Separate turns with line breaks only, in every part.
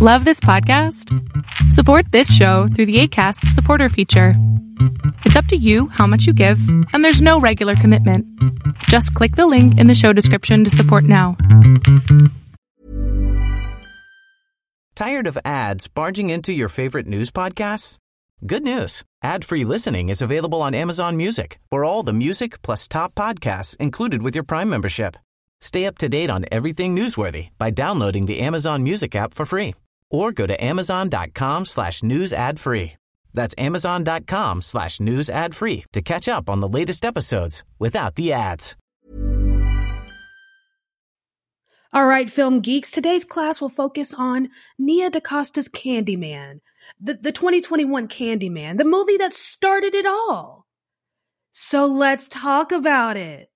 Love this podcast? Support this show through the ACAST supporter feature. It's up to you how much you give, and there's no regular commitment. Just click the link in the show description to support now.
Tired of ads barging into your favorite news podcasts? Good news. Ad-free listening is available on Amazon Music for all the music plus top podcasts included with your Prime membership. Stay up to date on everything newsworthy by downloading the Amazon Music app for free or go to amazon.com slash news ad free. That's amazon.com slash news ad free to catch up on the latest episodes without the ads.
All right, film geeks, today's class will focus on Nia DaCosta's Candyman, the, the 2021 Candyman, the movie that started it all. So let's talk about it.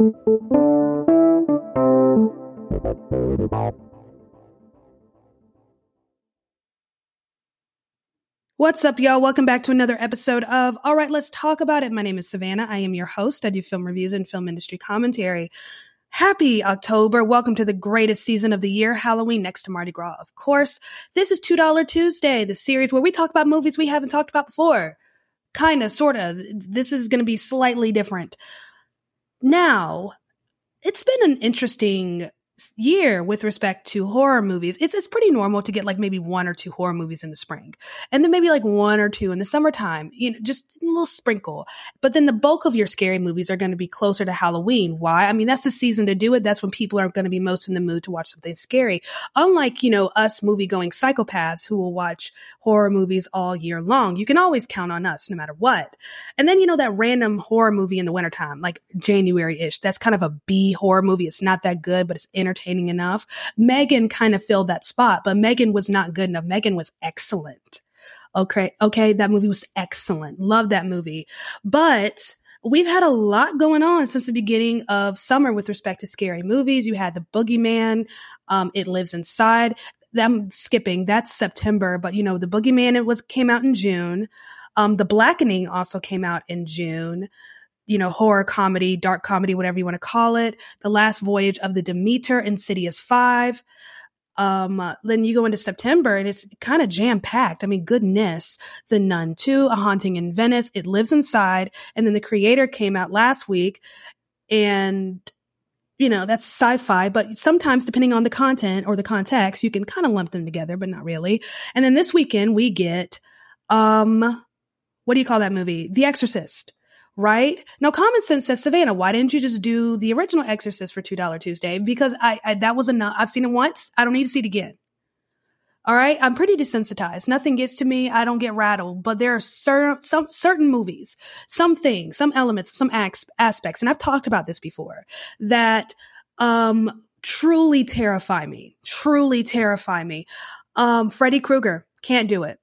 What's up, y'all? Welcome back to another episode of All Right, Let's Talk About It. My name is Savannah. I am your host. I do film reviews and film industry commentary. Happy October. Welcome to the greatest season of the year, Halloween next to Mardi Gras, of course. This is $2 Tuesday, the series where we talk about movies we haven't talked about before. Kinda, sorta. This is going to be slightly different. Now, it's been an interesting year with respect to horror movies. It's it's pretty normal to get like maybe one or two horror movies in the spring. And then maybe like one or two in the summertime. You know, just a little sprinkle. But then the bulk of your scary movies are going to be closer to Halloween. Why? I mean, that's the season to do it. That's when people are going to be most in the mood to watch something scary. Unlike, you know, us movie going psychopaths who will watch horror movies all year long. You can always count on us no matter what. And then, you know, that random horror movie in the wintertime, like January-ish. That's kind of a B horror movie. It's not that good, but it's entertaining enough. Megan kind of filled that spot, but Megan was not good enough. Megan was excellent. Okay. Okay. That movie was excellent. Love that movie. But we've had a lot going on since the beginning of summer with respect to scary movies. You had the Boogeyman, um, It Lives Inside. I'm skipping. That's September, but you know, the Boogeyman, it was, came out in June. Um, the Blackening also came out in June you know, horror comedy, dark comedy, whatever you want to call it. The Last Voyage of the Demeter, Insidious 5. Um, uh, then you go into September and it's kind of jam packed. I mean, goodness. The Nun 2, A Haunting in Venice, It Lives Inside. And then The Creator came out last week. And, you know, that's sci fi, but sometimes depending on the content or the context, you can kind of lump them together, but not really. And then this weekend we get, um, what do you call that movie? The Exorcist right? Now, common sense says, Savannah, why didn't you just do the original Exorcist for $2 Tuesday? Because I, I, that was enough. I've seen it once. I don't need to see it again. All right. I'm pretty desensitized. Nothing gets to me. I don't get rattled, but there are certain, some certain movies, some things, some elements, some aspects. And I've talked about this before that, um, truly terrify me, truly terrify me. Um, Freddy Krueger can't do it.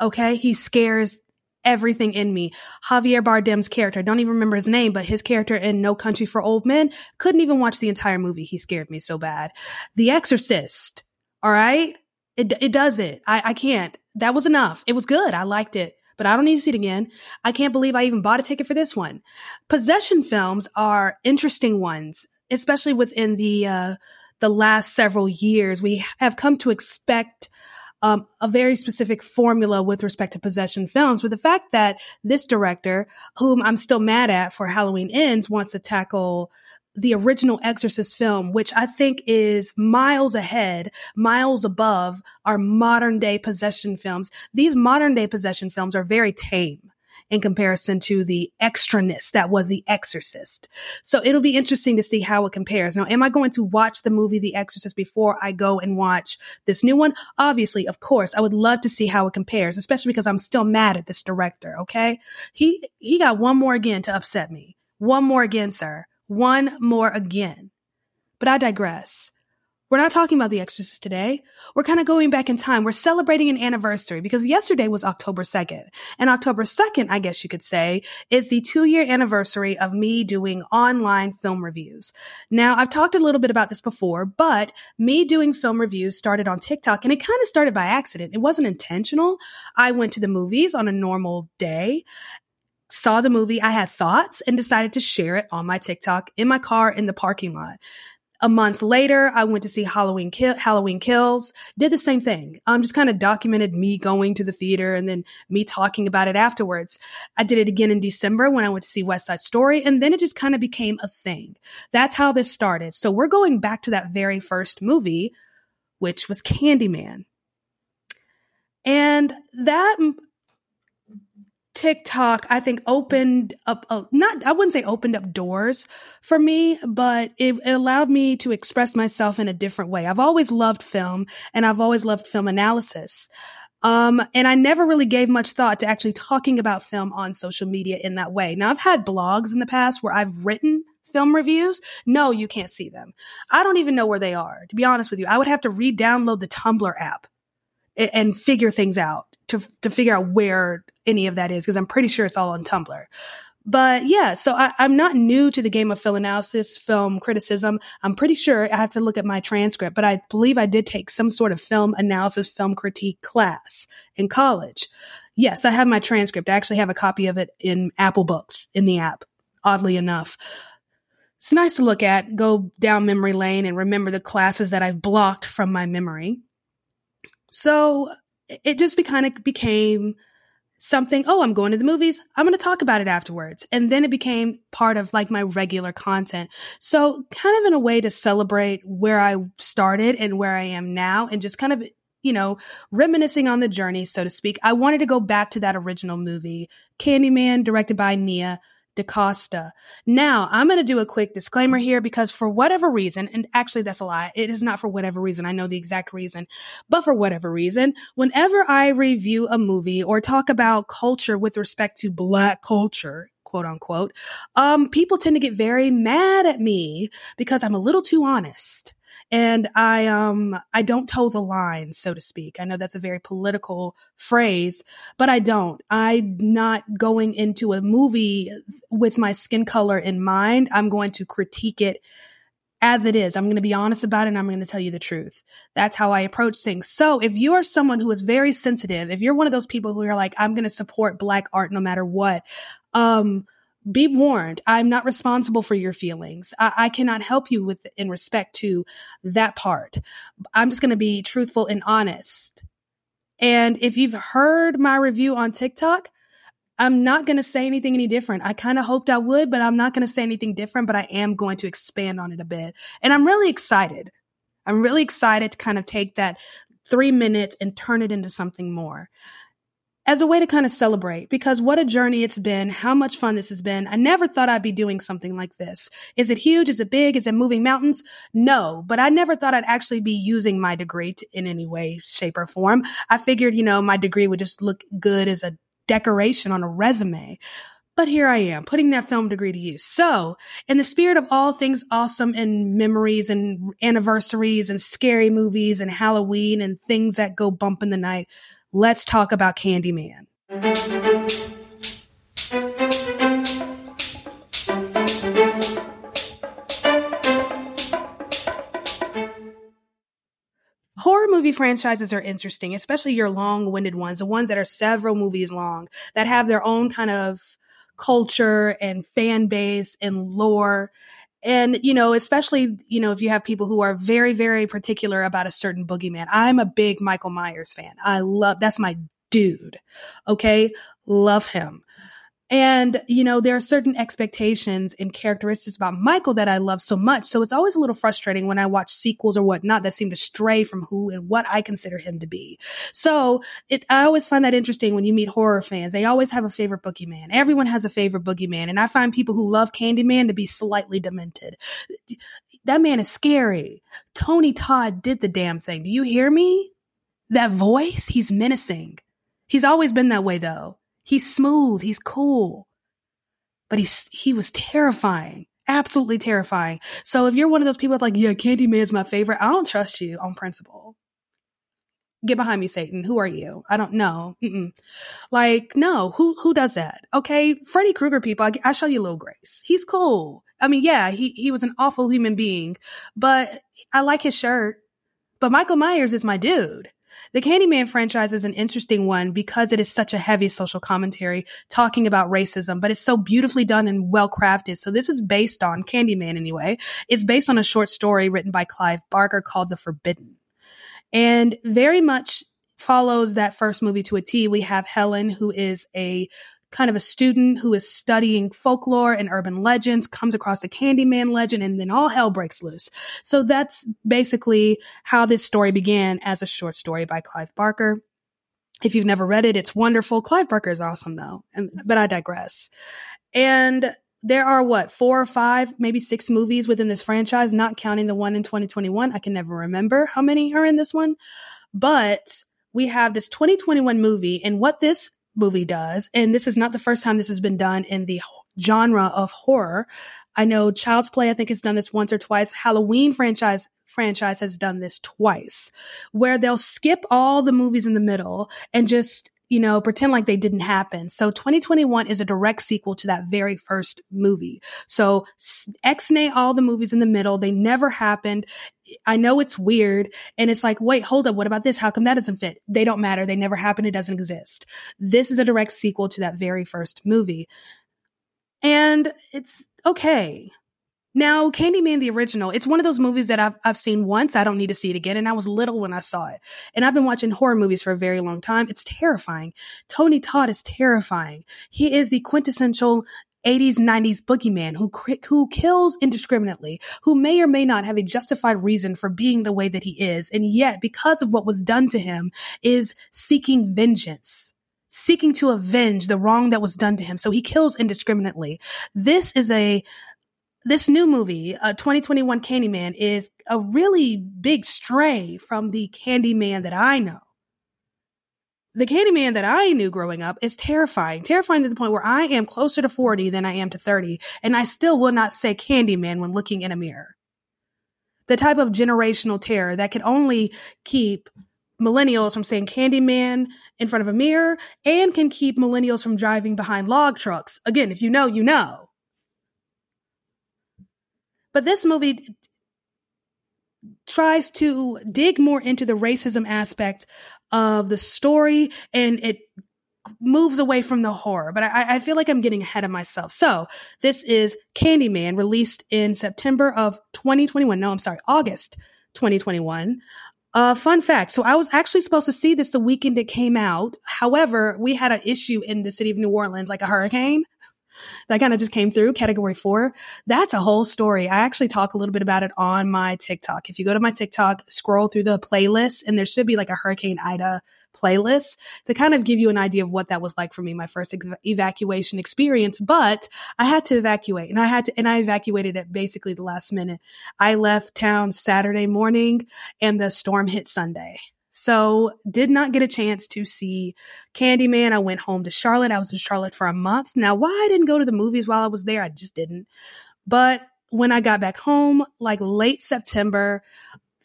Okay. He scares everything in me. Javier Bardem's character, don't even remember his name, but his character in No Country for Old Men, couldn't even watch the entire movie. He scared me so bad. The Exorcist, all right? It, it does it. I, I can't. That was enough. It was good. I liked it, but I don't need to see it again. I can't believe I even bought a ticket for this one. Possession films are interesting ones, especially within the, uh, the last several years. We have come to expect um, a very specific formula with respect to possession films. But the fact that this director, whom I'm still mad at for Halloween Ends, wants to tackle the original Exorcist film, which I think is miles ahead, miles above our modern day possession films. These modern day possession films are very tame in comparison to the extraness that was The Exorcist. So it'll be interesting to see how it compares. Now, am I going to watch the movie The Exorcist before I go and watch this new one? Obviously, of course, I would love to see how it compares, especially because I'm still mad at this director. Okay. He, he got one more again to upset me. One more again, sir. One more again. But I digress. We're not talking about The Exorcist today. We're kind of going back in time. We're celebrating an anniversary because yesterday was October 2nd. And October 2nd, I guess you could say, is the two year anniversary of me doing online film reviews. Now, I've talked a little bit about this before, but me doing film reviews started on TikTok and it kind of started by accident. It wasn't intentional. I went to the movies on a normal day saw the movie, I had thoughts and decided to share it on my TikTok in my car in the parking lot. A month later, I went to see Halloween Halloween Kills. Did the same thing. Um, just kind of documented me going to the theater and then me talking about it afterwards. I did it again in December when I went to see West Side Story, and then it just kind of became a thing. That's how this started. So we're going back to that very first movie, which was Candyman. And that TikTok, I think, opened up, a, not, I wouldn't say opened up doors for me, but it, it, allowed me to express myself in a different way. I've always loved film and I've always loved film analysis. Um, and I never really gave much thought to actually talking about film on social media in that way. Now, I've had blogs in the past where I've written film reviews. No, you can't see them. I don't even know where they are. To be honest with you, I would have to re download the Tumblr app and figure things out to to figure out where any of that is because I'm pretty sure it's all on Tumblr. But yeah, so I, am not new to the game of film analysis, film criticism. I'm pretty sure I have to look at my transcript, but I believe I did take some sort of film analysis, film critique class in college. Yes, I have my transcript. I actually have a copy of it in Apple Books in the app, oddly enough. It's nice to look at, go down memory lane and remember the classes that I've blocked from my memory. So it just be, kind of became something, oh, I'm going to the movies. I'm going to talk about it afterwards. And then it became part of like my regular content. So kind of in a way to celebrate where I started and where I am now and just kind of you know, reminiscing on the journey, so to speak. I wanted to go back to that original movie, Candyman, directed by Nia DaCosta. Now, I'm going to do a quick disclaimer here because for whatever reason, and actually that's a lie, it is not for whatever reason, I know the exact reason, but for whatever reason, whenever I review a movie or talk about culture with respect to black culture, quote unquote, um, people tend to get very mad at me because I'm a little too honest and I um I don't toe the line, so to speak. I know that's a very political phrase, but I don't. I'm not going into a movie with my skin color in mind. I'm going to critique it as it is. I'm going to be honest about it and I'm going to tell you the truth. That's how I approach things. So if you are someone who is very sensitive, if you're one of those people who are like, I'm going to support black art no matter what, um, be warned i'm not responsible for your feelings i, I cannot help you with in respect to that part i'm just going to be truthful and honest and if you've heard my review on tiktok i'm not going to say anything any different i kind of hoped i would but i'm not going to say anything different but i am going to expand on it a bit and i'm really excited i'm really excited to kind of take that three minutes and turn it into something more as a way to kind of celebrate because what a journey it's been, how much fun this has been. I never thought I'd be doing something like this. Is it huge? Is it big? Is it moving mountains? No, but I never thought I'd actually be using my degree to, in any way, shape, or form. I figured, you know, my degree would just look good as a decoration on a resume. But here I am, putting that film degree to use. So, in the spirit of all things awesome and memories and anniversaries and scary movies and Halloween and things that go bump in the night, let's talk about Candyman. Franchises are interesting, especially your long winded ones, the ones that are several movies long, that have their own kind of culture and fan base and lore. And you know especially you know if you have people who are very very particular about a certain boogeyman. I'm a big michael myers fan. I love that's my dude. Okay? Love him and, you know, there are certain expectations and characteristics about Michael that I love so much. So it's always a little frustrating when I watch sequels or whatnot that seem to stray from who and what I consider him to be. So it, I always find that interesting when you meet horror fans. They always have a favorite boogeyman. Everyone has a favorite boogeyman. And I find people who love Candyman to be slightly demented. That man is scary. Tony Todd did the damn thing. Do you hear me? That voice, he's menacing. He's always been that way though. He's smooth. He's cool. But he's, he was terrifying. Absolutely terrifying. So if you're one of those people that's like, yeah, Candyman's my favorite, I don't trust you on principle. Get behind me, Satan. Who are you? I don't know. Mm-mm. Like, no, who, who does that? Okay. Freddy Krueger people, I, I show you a little grace. He's cool. I mean, yeah, he, he was an awful human being, but I like his shirt. But Michael Myers is my dude. The Candyman franchise is an interesting one because it is such a heavy social commentary talking about racism, but it's so beautifully done and well crafted. So this is based on Candyman anyway. It's based on a short story written by Clive Barker called The Forbidden. And very much follows that first movie to a T. We have Helen, who is a kind of a student who is studying folklore and urban legends, comes across a Candyman legend, and then all hell breaks loose. So that's basically how this story began as a short story by Clive Barker. If you've never read it, it's wonderful. Clive Barker is awesome though, and, but I digress. And there are what, four or five, maybe six movies within this franchise, not counting the one in 2021. I can never remember how many are in this one, but we have this 2021 movie and what this movie does. And this is not the first time this has been done in the genre of horror. I know Child's Play, I think, has done this once or twice. Halloween franchise franchise has done this twice, where they'll skip all the movies in the middle and just you know, pretend like they didn't happen. So 2021 is a direct sequel to that very first movie. So X-nay all the movies in the middle. They never happened. I know it's weird. And it's like, wait, hold up. What about this? How come that doesn't fit? They don't matter. They never happened. It doesn't exist. This is a direct sequel to that very first movie. And it's okay. Now, Candyman, the original, it's one of those movies that I've, I've seen once. I don't need to see it again. And I was little when I saw it. And I've been watching horror movies for a very long time. It's terrifying. Tony Todd is terrifying. He is the quintessential 80s, 90s boogeyman who, who kills indiscriminately, who may or may not have a justified reason for being the way that he is. And yet, because of what was done to him, is seeking vengeance seeking to avenge the wrong that was done to him. So he kills indiscriminately. This is a this new movie, uh, 2021 Candyman, is a really big stray from the Candyman that I know. The Candyman that I knew growing up is terrifying, terrifying to the point where I am closer to 40 than I am to 30, and I still will not say Candyman when looking in a mirror. The type of generational terror that can only keep millennials from saying Candyman in front of a mirror and can keep millennials from driving behind log trucks. Again, if you know, you know. But this movie tries to dig more into the racism aspect of the story and it moves away from the horror, but I, I, feel like I'm getting ahead of myself. So this is Candyman released in September of 2021. No, I'm sorry, August 2021. Uh, fun fact. So I was actually supposed to see this the weekend it came out. However, we had an issue in the city of New Orleans, like a hurricane that kind of just came through category four. That's a whole story. I actually talk a little bit about it on my TikTok. If you go to my TikTok, scroll through the playlist and there should be like a Hurricane Ida playlist to kind of give you an idea of what that was like for me, my first ev- evacuation experience. But I had to evacuate and I had to, and I evacuated at basically the last minute. I left town Saturday morning and the storm hit Sunday. So did not get a chance to see Candyman. I went home to Charlotte. I was in Charlotte for a month. Now, why I didn't go to the movies while I was there, I just didn't. But when I got back home, like late September,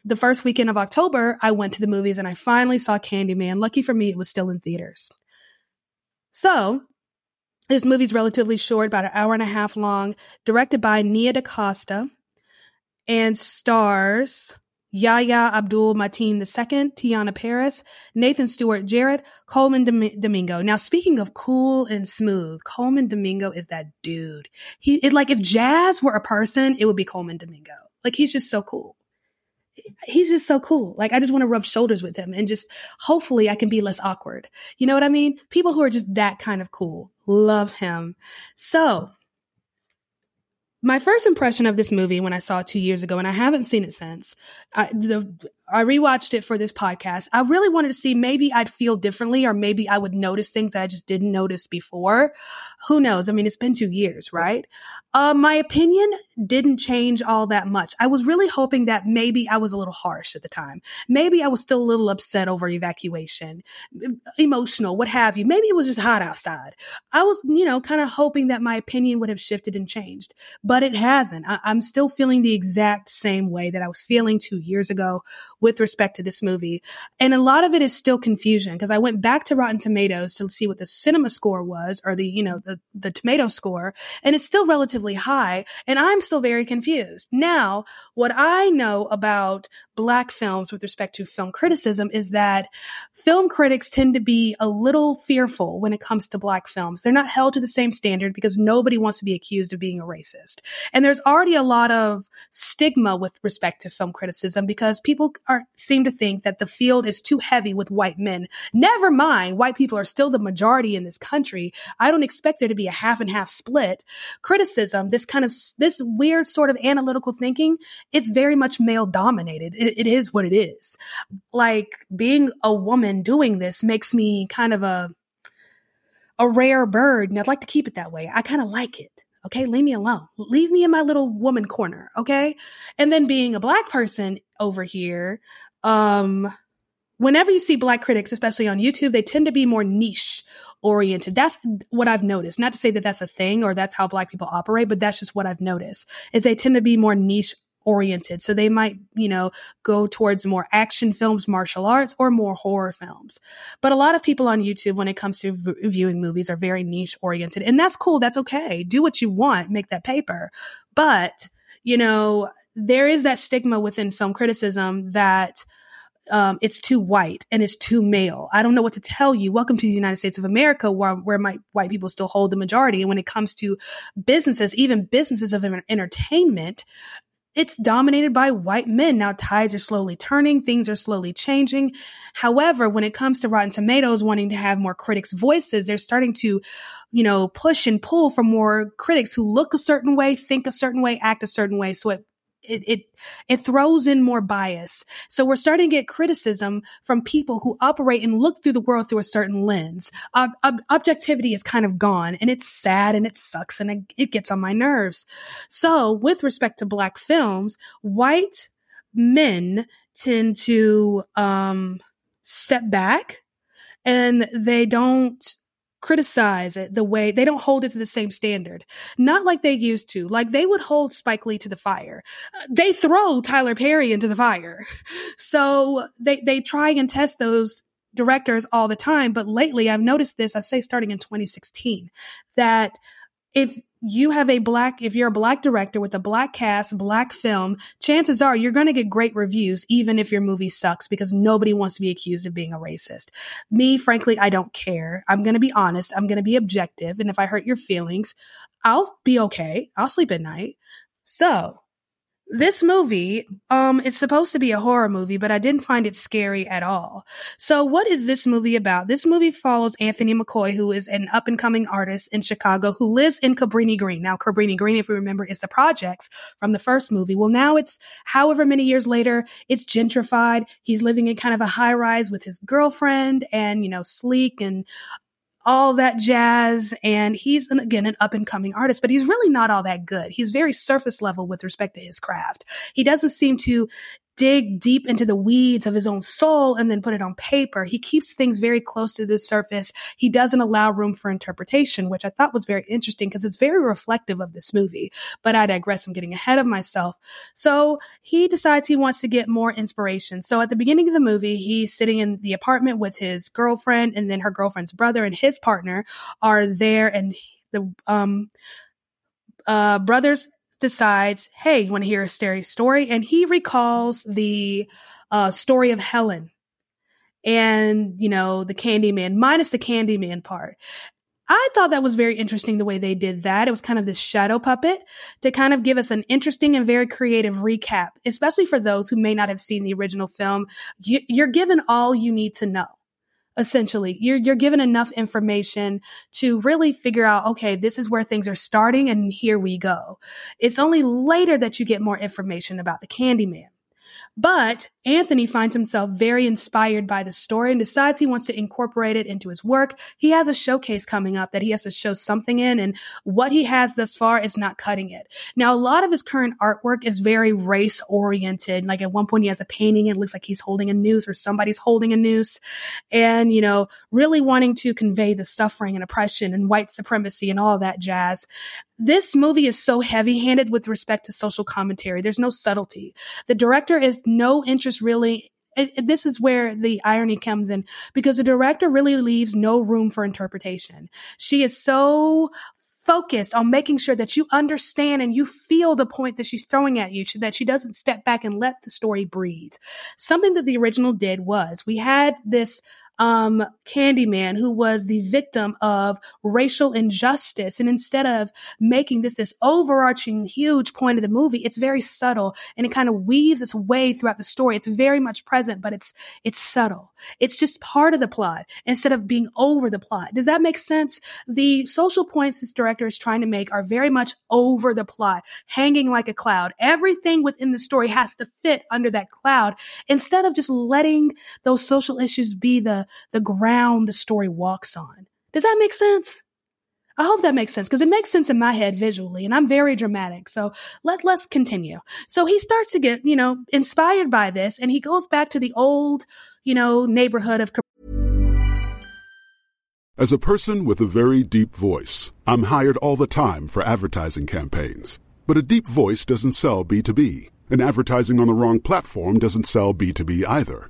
the first weekend of October, I went to the movies and I finally saw Candyman. Lucky for me, it was still in theaters. So this movie's relatively short, about an hour and a half long, directed by Nia DaCosta and stars Yahya Abdul Mateen II, Teyonah Parris, Nathan Stewart Jarrett, Colman Domingo. Now, speaking of cool and smooth, Colman Domingo is that dude. He it, like if jazz were a person, it would be Colman Domingo. Like he's just so cool. He's just so cool. Like I just want to rub shoulders with him and just hopefully I can be less awkward. You know what I mean? People who are just that kind of cool. Love him. So my first impression of this movie when I saw it two years ago, and I haven't seen it since, I, the, I rewatched it for this podcast. I really wanted to see maybe I'd feel differently or maybe I would notice things I just didn't notice before. Who knows? I mean, it's been two years, right? Uh, my opinion didn't change all that much. I was really hoping that maybe I was a little harsh at the time. Maybe I was still a little upset over evacuation, emotional, what have you. Maybe it was just hot outside. I was, you know, kind of hoping that my opinion would have shifted and changed but it hasn't. I- I'm still feeling the exact same way that I was feeling two years ago with respect to this movie. And a lot of it is still confusion because I went back to Rotten Tomatoes to see what the cinema score was or the, you know, the, the tomato score. And it's still relatively high. And I'm still very confused. Now, what I know about black films with respect to film criticism is that film critics tend to be a little fearful when it comes to black films. They're not held to the same standard because nobody wants to be accused of being a racist. And there's already a lot of stigma with respect to film criticism because people are seem to think that the field is too heavy with white men. Never mind, white people are still the majority in this country. I don't expect there to be a half and half split. Criticism, this kind of this weird sort of analytical thinking, it's very much male dominated. It, it is what it is. Like being a woman doing this makes me kind of a a rare bird, and I'd like to keep it that way. I kind of like it. Okay, leave me alone. Leave me in my little woman corner. Okay. And then being a black person over here, um, whenever you see black critics, especially on YouTube, they tend to be more niche oriented. That's what I've noticed. Not to say that that's a thing or that's how black people operate, but that's just what I've noticed is they tend to be more niche oriented. So they might, you know, go towards more action films, martial arts, or more horror films. But a lot of people on YouTube, when it comes to viewing movies, are very niche oriented. And that's cool. That's okay. Do what you want, make that paper. But, you know, there is that stigma within film criticism that um, it's too white and it's too male. I don't know what to tell you. Welcome to the United States of America, where where my white people still hold the majority. And when it comes to businesses, even businesses of entertainment, it's dominated by white men. Now tides are slowly turning, things are slowly changing. However, when it comes to Rotten Tomatoes wanting to have more critics' voices, they're starting to, you know, push and pull for more critics who look a certain way, think a certain way, act a certain way. So it it, it it throws in more bias. So we're starting to get criticism from people who operate and look through the world through a certain lens. Ob- ob- objectivity is kind of gone, and it's sad and it sucks and it, it gets on my nerves. So with respect to black films, white men tend to um, step back and they don't criticize it the way they don't hold it to the same standard. Not like they used to. Like they would hold Spike Lee to the fire. Uh, they throw Tyler Perry into the fire. So they, they try and test those directors all the time. But lately I've noticed this, I say starting in 2016, that if you have a black, if you're a black director with a black cast, black film, chances are you're going to get great reviews, even if your movie sucks, because nobody wants to be accused of being a racist. Me, frankly, I don't care. I'm going to be honest. I'm going to be objective. And if I hurt your feelings, I'll be okay. I'll sleep at night. So this movie um is supposed to be a horror movie but i didn't find it scary at all. So what is this movie about? This movie follows anthony mccoy who is an up and coming artist in chicago who lives in cabrini green. Now cabrini green if we remember is the projects from the first movie. Well now it's however many years later it's gentrified. He's living in kind of a high rise with his girlfriend and you know sleek and all that jazz. And he's, an, again, an up and coming artist, but he's really not all that good. He's very surface level with respect to his craft. He doesn't seem to dig deep into the weeds of his own soul and then put it on paper. He keeps things very close to the surface. He doesn't allow room for interpretation, which I thought was very interesting because it's very reflective of this movie. But I digress. I'm getting ahead of myself. So he decides he wants to get more inspiration. So at the beginning of the movie, he's sitting in the apartment with his girlfriend and then her girlfriend's brother and his partner are there and the, um, uh, brothers decides, hey, you want to hear a scary story? And he recalls the uh, story of Helen and, you know, the Candyman, minus the Candyman part. I thought that was very interesting the way they did that. It was kind of this shadow puppet to kind of give us an interesting and very creative recap, especially for those who may not have seen the original film. You're given all you need to know essentially you're you're given enough information to really figure out okay this is where things are starting and here we go. It's only later that you get more information about the candyman. But Anthony finds himself very inspired by the story and decides he wants to incorporate it into his work. He has a showcase coming up that he has to show something in, and what he has thus far is not cutting it. Now, a lot of his current artwork is very race oriented. Like at one point, he has a painting, it looks like he's holding a noose or somebody's holding a noose, and, you know, really wanting to convey the suffering and oppression and white supremacy and all that jazz this movie is so heavy handed with respect to social commentary. There's no subtlety. The director is no interest really it, it, this is where the irony comes in because the director really leaves no room for interpretation. She is so focused on making sure that you understand and you feel the point that she's throwing at you that she doesn't step back and let the story breathe. Something that the original did was we had this um, Candyman who was the victim of racial injustice. And instead of making this this overarching huge point of the movie, it's very subtle and it kind of weaves its way throughout the story. It's very much present, but it's it's subtle. It's just part of the plot instead of being over the plot. Does that make sense? The social points this director is trying to make are very much over the plot, hanging like a cloud. Everything within the story has to fit under that cloud instead of just letting those social issues be the the ground the story walks on. Does that make sense? I hope that makes sense because it makes sense in my head visually and I'm very dramatic. So let, let's continue. So he starts to get, you know, inspired by this and he goes back to the old, you know, neighborhood of.
As a person with a very deep voice, I'm hired all the time for advertising campaigns. But a deep voice doesn't sell B2B and advertising on the wrong platform doesn't sell B2B either.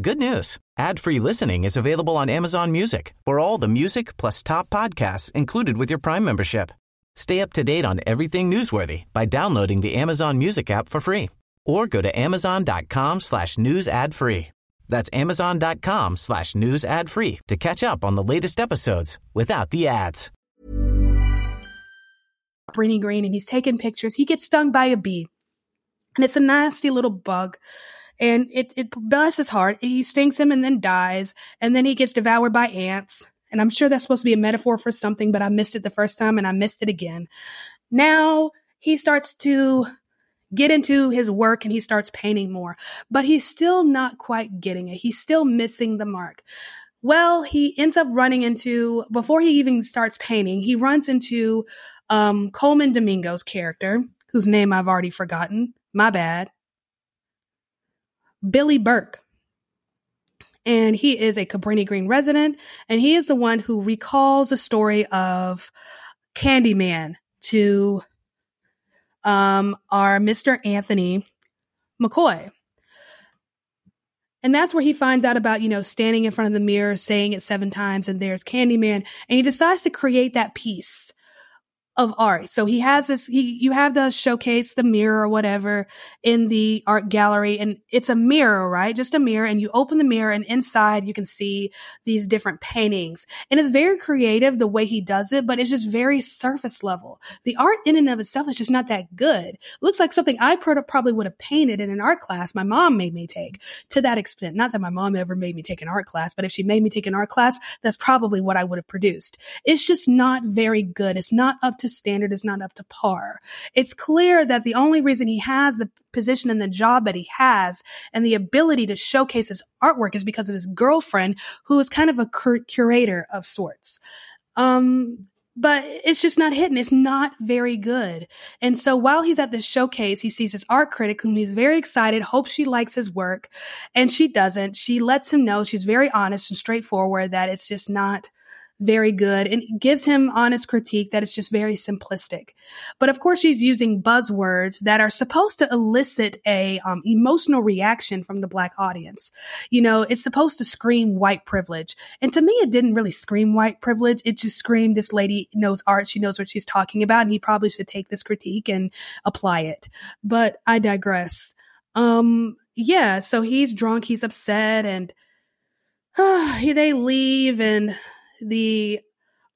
Good news. Ad-free listening is available on Amazon Music for all the music plus top podcasts included with your Prime membership. Stay up to date on everything newsworthy by downloading the Amazon Music app for free or go to amazon.com slash news ad free. That's amazon.com slash news ad free to catch up on the latest episodes without the ads.
Cabrini Green and he's taking pictures. He gets stung by a bee and it's a nasty little bug and it it busts his heart. He stings him and then dies, and then he gets devoured by ants. And I'm sure that's supposed to be a metaphor for something, but I missed it the first time and I missed it again. Now he starts to get into his work and he starts painting more, but he's still not quite getting it. He's still missing the mark. Well, he ends up running into, before he even starts painting, he runs into um, Colman Domingo's character, whose name I've already forgotten. My bad. Billy Burke. And he is a Cabrini Green resident, and he is the one who recalls the story of Candyman to um, our Mr. Anthony McCoy. And that's where he finds out about, you know, standing in front of the mirror, saying it seven times, and there's Candyman. And he decides to create that piece of art. So he has this, he, you have the showcase, the mirror or whatever in the art gallery and it's a mirror, right? Just a mirror and you open the mirror and inside you can see these different paintings and it's very creative the way he does it, but it's just very surface level. The art in and of itself is just not that good. Looks like something I probably would have painted in an art class my mom made me take to that extent. Not that my mom ever made me take an art class, but if she made me take an art class, that's probably what I would have produced. It's just not very good. It's not up to to standard is not up to par. It's clear that the only reason he has the position and the job that he has and the ability to showcase his artwork is because of his girlfriend, who is kind of a cur- curator of sorts. Um, but it's just not hitting. It's not very good. And so while he's at this showcase, he sees his art critic, whom he's very excited, hopes she likes his work. And she doesn't. She lets him know she's very honest and straightforward that it's just not very good and gives him honest critique that is just very simplistic. But of course, she's using buzzwords that are supposed to elicit a um, emotional reaction from the black audience. You know, it's supposed to scream white privilege. And to me, it didn't really scream white privilege. It just screamed this lady knows art. She knows what she's talking about. And he probably should take this critique and apply it. But I digress. Um, yeah, so he's drunk, he's upset, and uh, they leave, and the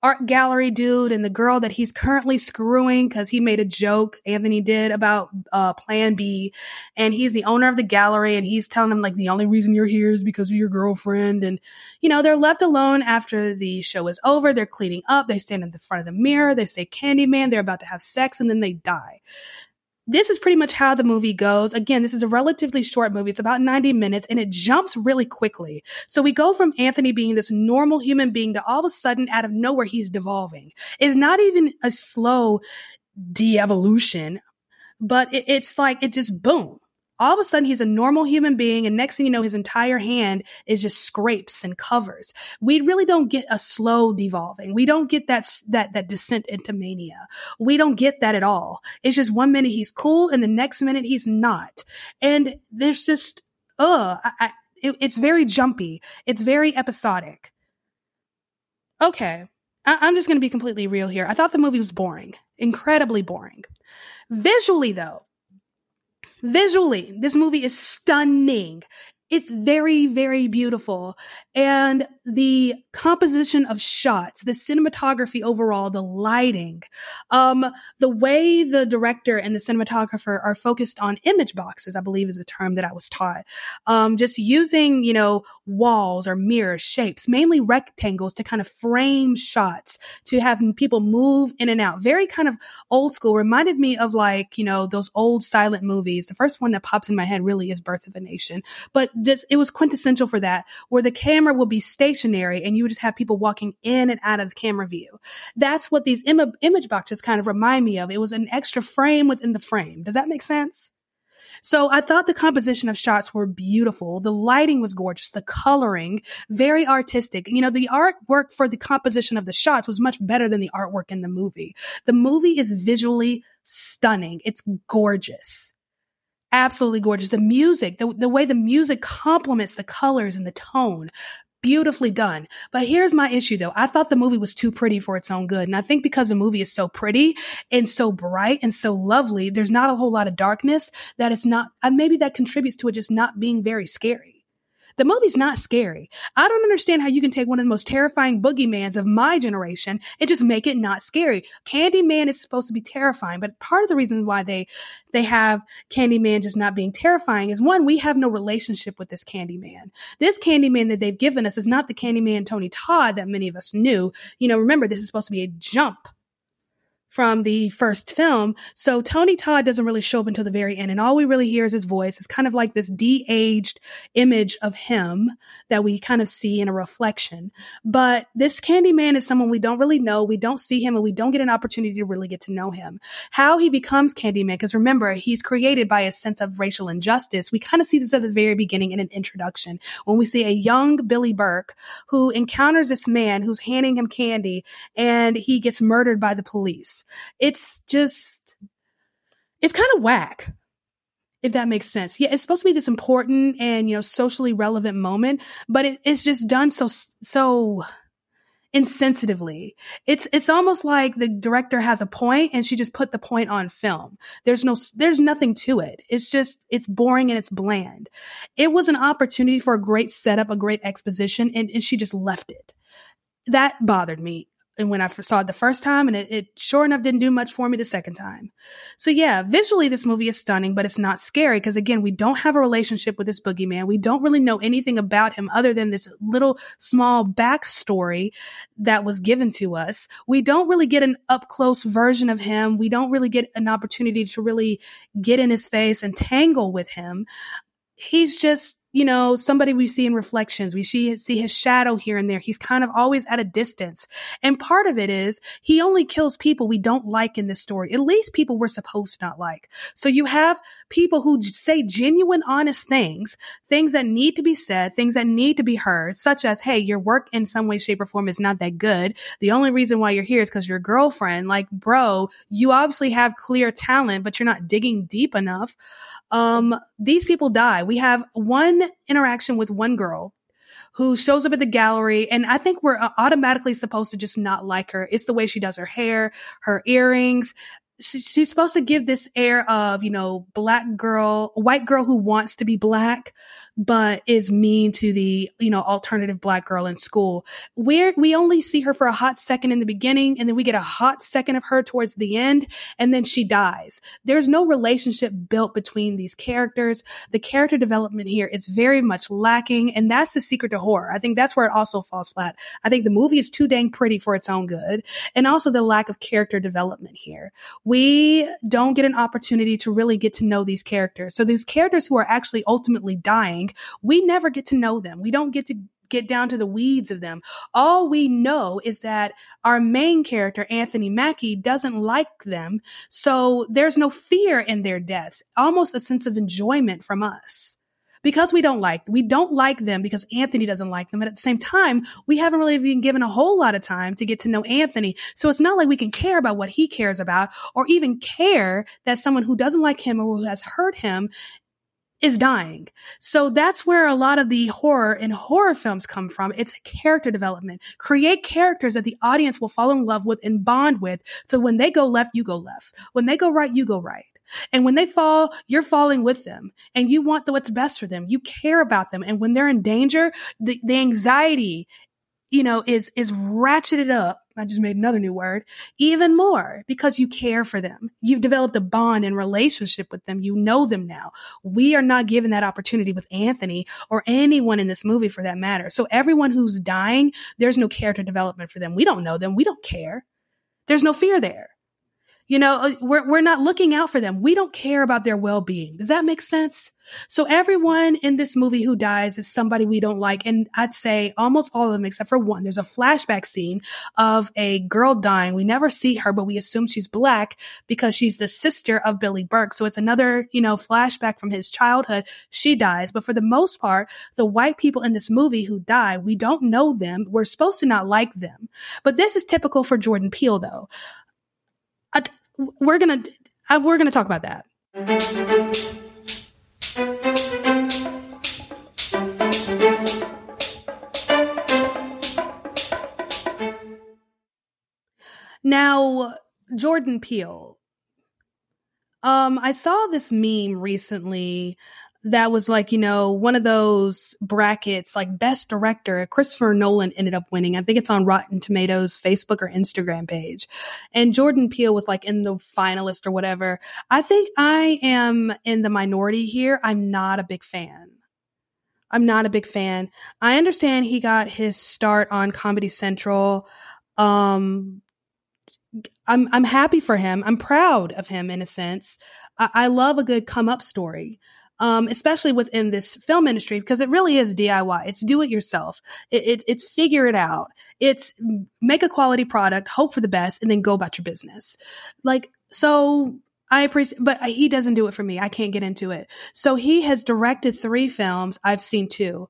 art gallery dude and the girl that he's currently screwing because he made a joke anthony did about uh, plan b. And he's the owner of the gallery and he's telling him like the only reason you're here is because of your girlfriend. And you know they're left alone after the show is over. They're cleaning up. They stand in the front of the mirror. They say candyman they're about to have sex and then they die this is pretty much how the movie goes. Again, this is a relatively short movie. It's about 90 minutes and it jumps really quickly. So we go from Anthony being this normal human being to all of a sudden out of nowhere, he's devolving. It's not even a slow de-evolution, but it, it's like it just boom all of a sudden he's a normal human being and next thing you know his entire hand is just scrapes and covers. We really don't get a slow devolving. We don't get that that that descent into mania. We don't get that at all. It's just one minute he's cool and the next minute he's not. And there's just uh it, it's very jumpy. It's very episodic. Okay. I, i'm just going to be completely real here. I thought the movie was boring. Incredibly boring. Visually though Visually, this movie is stunning. It's very, very beautiful. And the composition of shots, the cinematography overall, the lighting, um, the way the director and the cinematographer are focused on image boxes, I believe is the term that I was taught. Um, just using, you know, walls or mirrors, shapes, mainly rectangles to kind of frame shots to have people move in and out. Very kind of old school. Reminded me of like, you know, those old silent movies. The first one that pops in my head really is Birth of a Nation, but just, it was quintessential for that, where the camera would be stationary and you would just have people walking in and out of the camera view. That's what these Im- image boxes kind of remind me of. It was an extra frame within the frame. Does that make sense? So I thought the composition of shots were beautiful. The lighting was gorgeous. The coloring, very artistic. You know, the artwork for the composition of the shots was much better than the artwork in the movie. The movie is visually stunning. It's gorgeous absolutely gorgeous. The music, the, the way the music complements the colors and the tone, beautifully done. But here's my issue though. I thought the movie was too pretty for its own good. And I think because the movie is so pretty and so bright and so lovely, there's not a whole lot of darkness that it's not, uh, maybe that contributes to it just not being very scary. The movie's not scary. I don't understand how you can take one of the most terrifying boogeymans of my generation and just make it not scary. Candyman is supposed to be terrifying, but part of the reason why they they have Candyman just not being terrifying is one, we have no relationship with this Candyman. This Candyman that they've given us is not the Candyman Tony Todd that many of us knew. You know, remember this is supposed to be a jump from the first film. So Tony Todd doesn't really show up until the very end. And all we really hear is his voice. It's kind of like this de-aged image of him that we kind of see in a reflection. But this Candyman is someone we don't really know. We don't see him and we don't get an opportunity to really get to know him. How he becomes Candyman, because remember, he's created by a sense of racial injustice. We kind of see this at the very beginning in an introduction when we see a young Billy Burke who encounters this man who's handing him candy and he gets murdered by the police. It's just, it's kind of whack. If that makes sense. Yeah, it's supposed to be this important and, you know, socially relevant moment, but it, it's just done so, so insensitively. It's, it's almost like the director has a point and she just put the point on film. There's no, there's nothing to it. It's just, it's boring and it's bland. It was an opportunity for a great setup, a great exposition, and, and she just left it. That bothered me and when I saw it the first time, and it, it, sure enough didn't do much for me the second time. So yeah, visually this movie is stunning, but it's not scary because again, we don't have a relationship with this boogeyman. We don't really know anything about him other than this little small backstory that was given to us. We don't really get an up close version of him. We don't really get an opportunity to really get in his face and tangle with him. He's just you know, somebody we see in reflections. We see, see his shadow here and there. He's kind of always at a distance. And part of it is he only kills people we don't like in this story, at least people we're supposed to not like. So you have people who say genuine, honest things, things that need to be said, things that need to be heard, such as, Hey, your work in some way, shape or form is not that good. The only reason why you're here is because your girlfriend, like, bro, you obviously have clear talent, but you're not digging deep enough. Um, these people die. We have one interaction with one girl who shows up at the gallery and I think we're uh, automatically supposed to just not like her. It's the way she does her hair, her earrings. She, she's supposed to give this air of, you know, black girl, white girl who wants to be black, but is mean to the, you know, alternative black girl in school. Where we only see her for a hot second in the beginning and then we get a hot second of her towards the end and then she dies. There's no relationship built between these characters. The character development here is very much lacking and that's the secret to horror. I think that's where it also falls flat. I think the movie is too dang pretty for its own good and also the lack of character development here. We don't get an opportunity to really get to know these characters. So these characters who are actually ultimately dying we never get to know them. We don't get to get down to the weeds of them. All we know is that our main character, Anthony Mackie, doesn't like them. So there's no fear in their deaths, almost a sense of enjoyment from us. Because we don't like, we don't like them because Anthony doesn't like them. And at the same time, we haven't really been given a whole lot of time to get to know Anthony. So it's not like we can care about what he cares about or even care that someone who doesn't like him or who has hurt him is dying. So that's where a lot of the horror in horror films come from. It's character development. Create characters that the audience will fall in love with and bond with. So when they go left, you go left. When they go right, you go right. And when they fall, you're falling with them and you want the, what's best for them. You care about them. And when they're in danger, the, the anxiety you know, is, is ratcheted up. I just made another new word even more because you care for them. You've developed a bond and relationship with them. You know them now. We are not given that opportunity with Anthony or anyone in this movie for that matter. So everyone who's dying, there's no character development for them. We don't know them. We don't care. There's no fear there. You know, uh, we're, we're not looking out for them. We don't care about their well-being. Does that make sense? So everyone in this movie who dies is somebody we don't like. And I'd say almost all of them, except for one. There's a flashback scene of a girl dying. We never see her, but we assume she's black because she's the sister of Billy Burke. So it's another, you know, flashback from his childhood. She dies. But for the most part, the white people in this movie who die, we don't know them. We're supposed to not like them. But this is typical for Jordan Peele, though we're gonna uh, we're gonna talk about that. Now, Jordan Peele. Um, I saw this meme recently that was like, you know, one of those brackets, like best director. Christopher Nolan ended up winning. I think it's on Rotten Tomatoes Facebook or Instagram page. And Jordan Peele was like in the finalist or whatever. I think I am in the minority here. I'm not a big fan. I'm not a big fan. I understand he got his start on Comedy Central. Um, I'm I'm happy for him. I'm proud of him in a sense. I, I love a good come up story um, especially within this film industry, because it really is DIY. It's do it yourself. It, it, it's figure it out. It's make a quality product, hope for the best, and then go about your business. Like, so I appreciate, but he doesn't do it for me. I can't get into it. So he has directed three films. I've seen two.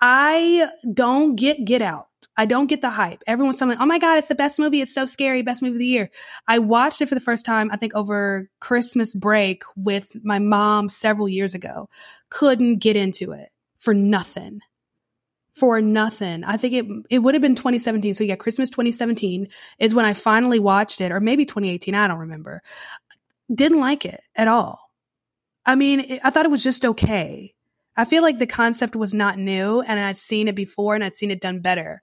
I don't get Get Out. I don't get the hype. Everyone's telling me, oh my God, it's the best movie. It's so scary. Best movie of the year. I watched it for the first time, I think over Christmas break with my mom several years ago. Couldn't get into it for nothing. For nothing. I think it, it would have been 2017. So yeah, Christmas 2017 is when I finally watched it, or maybe 2018. I don't remember. Didn't like it at all. I mean, I thought it was just okay. I feel like the concept was not new and I'd seen it before and I'd seen it done better.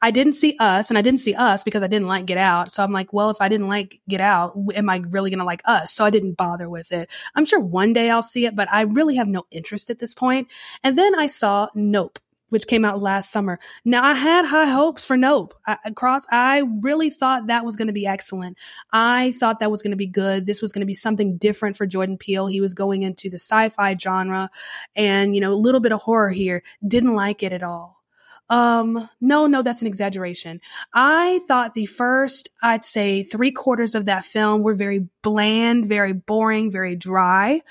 I didn't see us and I didn't see us because I didn't like Get Out. So I'm like, well, if I didn't like Get Out, am I really going to like us? So I didn't bother with it. I'm sure one day I'll see it, but I really have no interest at this point. And then I saw Nope which came out last summer. Now I had high hopes for Nope. I, across, I really thought that was going to be excellent. I thought that was going to be good. This was going to be something different for Jordan Peele. He was going into the sci-fi genre and, you know, a little bit of horror here. Didn't like it at all. Um, no, no, that's an exaggeration. I thought the first, I'd say three quarters of that film were very bland, very boring, very dry.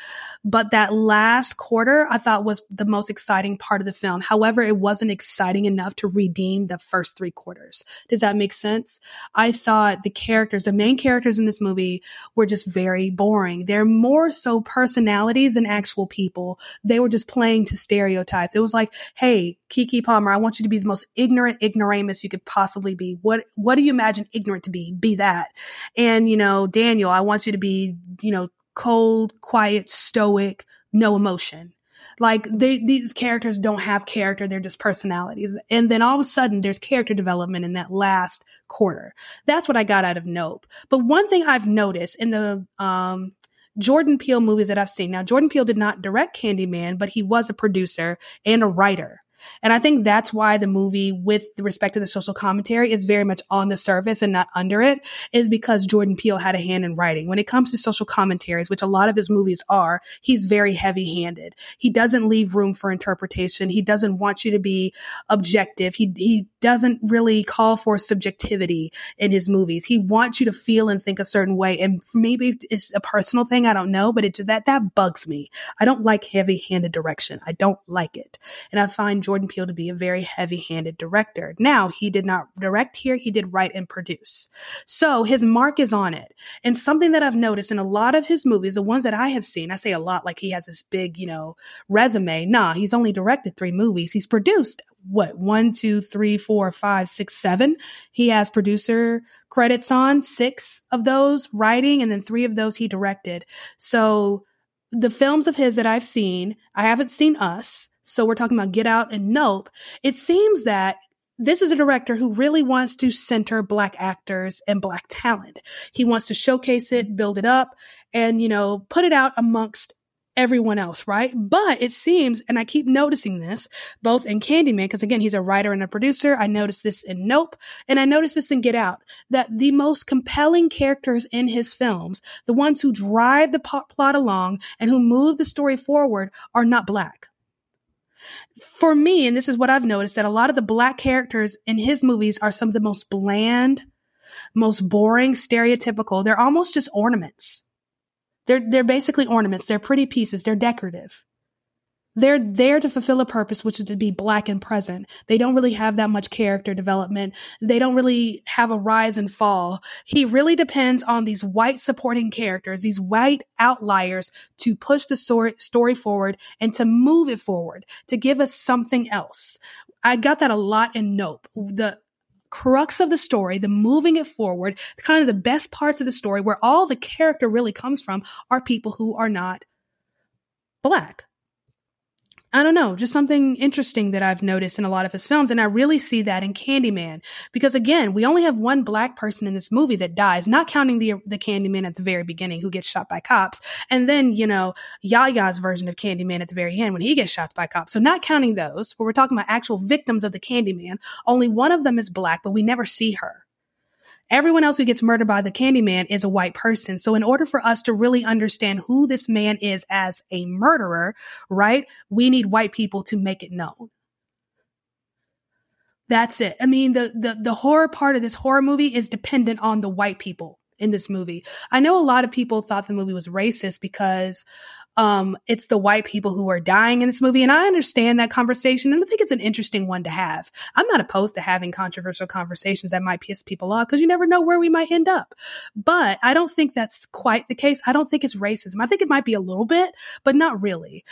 But that last quarter I thought was the most exciting part of the film. However, it wasn't exciting enough to redeem the first three quarters. Does that make sense? I thought the characters, the main characters in this movie were just very boring. They're more so personalities than actual people. They were just playing to stereotypes. It was like, Hey, Keke Palmer, I want you to be the most ignorant ignoramus you could possibly be. What what do you imagine ignorant to be? Be that. And you know, Daniel, I want you to be, you know, cold, quiet, stoic, no emotion. Like they, these characters don't have character; they're just personalities. And then all of a sudden, there's character development in that last quarter. That's what I got out of Nope. But one thing I've noticed in the um, Jordan Peele movies that I've seen. Now, Jordan Peele did not direct Candyman, but he was a producer and a writer. And I think that's why the movie, with respect to the social commentary, is very much on the surface and not under it, is because Jordan Peele had a hand in writing. When it comes to social commentaries, which a lot of his movies are, he's very heavy handed. He doesn't leave room for interpretation. He doesn't want you to be objective. He, he doesn't really call for subjectivity in his movies. He wants you to feel and think a certain way. And maybe it's a personal thing. I don't know, but it that, that bugs me. I don't like heavy handed direction. I don't like it. And I find Jordan Peele to be a very heavy handed director. Now, he did not direct here, he did write and produce. So his mark is on it. And something that I've noticed in a lot of his movies, the ones that I have seen, I say a lot like he has this big, you know, resume. Nah, he's only directed three movies. He's produced what one, two, three, four, five, six, seven. He has producer credits on six of those writing, and then three of those he directed. So the films of his that I've seen, I haven't seen Us. So we're talking about Get Out and Nope. It seems that this is a director who really wants to center black actors and black talent. He wants to showcase it, build it up, and, you know, put it out amongst everyone else, right? But it seems, and I keep noticing this both in Candyman, because again, he's a writer and a producer. I noticed this in Nope, and I noticed this in Get Out, that the most compelling characters in his films, the ones who drive the plot along and who move the story forward, are not black. For me, and this is what I've noticed, that a lot of the black characters in his movies are some of the most bland, most boring, stereotypical. They're almost just ornaments they're, they're basically ornaments. They're pretty pieces. They're decorative. They're there to fulfill a purpose, which is to be black and present. They don't really have that much character development. They don't really have a rise and fall. He really depends on these white supporting characters, these white outliers to push the story forward and to move it forward, to give us something else. I got that a lot in Nope. The crux of the story, the moving it forward, kind of the best parts of the story where all the character really comes from are people who are not black. I don't know, just something interesting that I've noticed in a lot of his films. And I really see that in Candyman. Because again, we only have one black person in this movie that dies, not counting the, the Candyman at the very beginning who gets shot by cops. And then, you know, Yahya's version of Candyman at the very end when he gets shot by cops. So not counting those, but we're talking about actual victims of the Candyman. Only one of them is black, but we never see her. Everyone else who gets murdered by the Candyman is a white person. So in order for us to really understand who this man is as a murderer, right? We need white people to make it known. That's it. I mean, the, the, the horror part of this horror movie is dependent on the white people in this movie. I know a lot of people thought the movie was racist because um, it's the white people who are dying in this movie. And I understand that conversation. And I think it's an interesting one to have. I'm not opposed to having controversial conversations that might piss people off because you never know where we might end up. But I don't think that's quite the case. I don't think it's racism. I think it might be a little bit, but not really.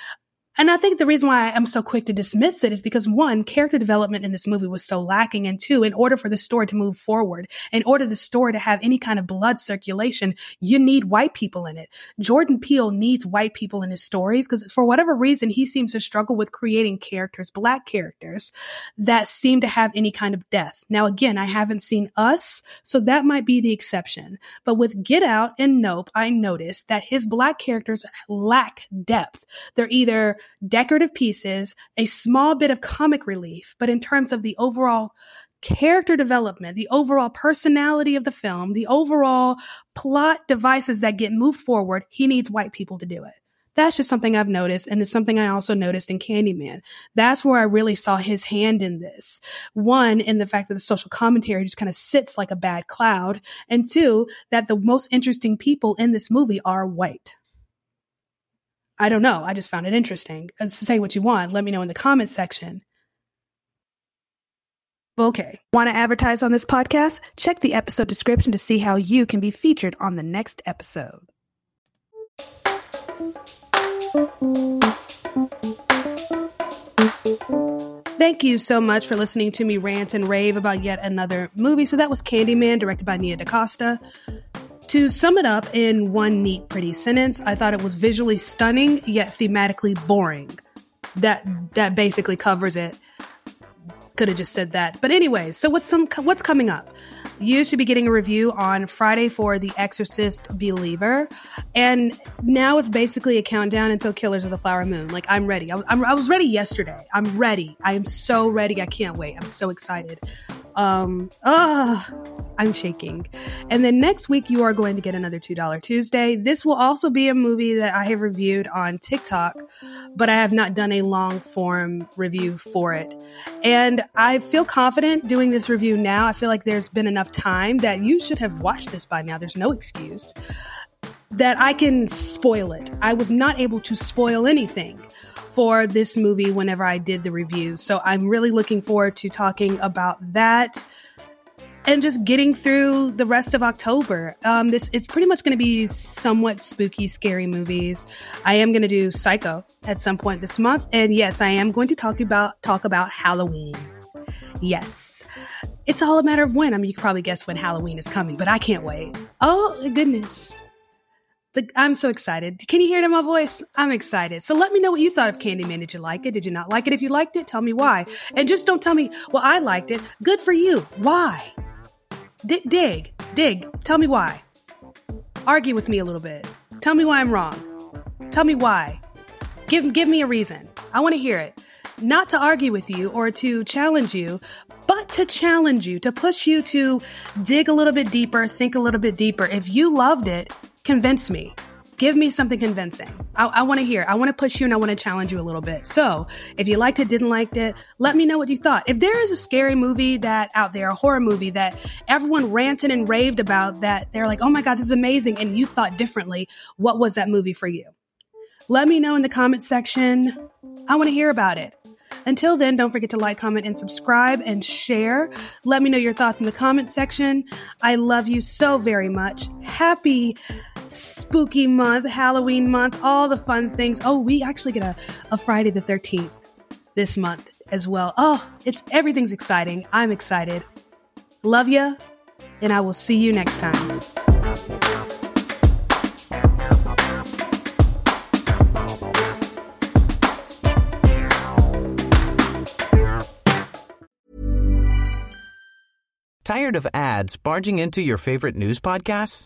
And I think the reason why I'm so quick to dismiss it is because one, character development in this movie was so lacking. And two, in order for the story to move forward, in order the story to have any kind of blood circulation, you need white people in it. Jordan Peele needs white people in his stories because for whatever reason, he seems to struggle with creating characters, black characters that seem to have any kind of depth. Now, again, I haven't seen us, so that might be the exception. But with Get Out and Nope, I noticed that his black characters lack depth. They're either decorative pieces, a small bit of comic relief, but in terms of the overall character development, the overall personality of the film, the overall plot devices that get moved forward, he needs white people to do it. That's just something I've noticed, and it's something I also noticed in Candyman. That's where I really saw his hand in this. One, in the fact that the social commentary just kind of sits like a bad cloud, and two, that the most interesting people in this movie are white. I don't know. I just found it interesting. Uh, say what you want. Let me know in the comments section. Okay. Want to advertise on this podcast? Check the episode description to see how you can be featured on the next episode. Thank you so much for listening to me rant and rave about yet another movie. So that was Candyman, directed by Nia DaCosta. To sum it up in one neat, pretty sentence, I thought it was visually stunning yet thematically boring. That that basically covers it. Could have just said that, but anyway. So what's some what's coming up? You should be getting a review on Friday for The Exorcist Believer. And now it's basically a countdown until Killers of the Flower Moon. Like, I'm ready. I, I'm, I was ready yesterday. I'm ready. I am so ready. I can't wait. I'm so excited. Um, ah, I'm shaking. And then next week, you are going to get another $2 Tuesday. This will also be a movie that I have reviewed on TikTok, but I have not done a long form review for it. And I feel confident doing this review now. I feel like there's been enough time that you should have watched this by now. There's no excuse that I can spoil it. I was not able to spoil anything for this movie whenever I did the review. So I'm really looking forward to talking about that and just getting through the rest of October. Um, this it's pretty much going to be somewhat spooky, scary movies. I am going to do Psycho at some point this month, and yes, I am going to talk about talk about Halloween. Yes, it's all a matter of when. I mean, you can probably guess when Halloween is coming, but I can't wait. Oh goodness. The, I'm so excited. Can you hear it in my voice? I'm excited. So let me know what you thought of Candyman. Did you like it? Did you not like it? If you liked it, tell me why. And just don't tell me, well, I liked it. Good for you. Why? D- dig, dig. Tell me why. Argue with me a little bit. Tell me why I'm wrong. Tell me why. Give, give me a reason. I want to hear it. Not to argue with you or to challenge you, but to challenge you, to push you to dig a little bit deeper, think a little bit deeper. If you loved it, convince me. Give me something convincing. I, I want to hear. I want to push you and I want to challenge you a little bit. So, if you liked it, didn't like it, let me know what you thought. If there is a scary movie that out there, a horror movie that everyone ranted and raved about, that they're like, "Oh my god, this is amazing," and you thought differently, what was that movie for you? Let me know in the comment section. I want to hear about it. Until then, don't forget to like, comment, and subscribe and share. Let me know your thoughts in the comment section. I love you so very much. Happy spooky month, Halloween month, all the fun things. Oh, we actually get a, a Friday the 13th this month as well. Oh, it's everything's exciting. I'm excited. Love ya, and I will see you next time.
Tired of ads barging into your favorite news podcasts?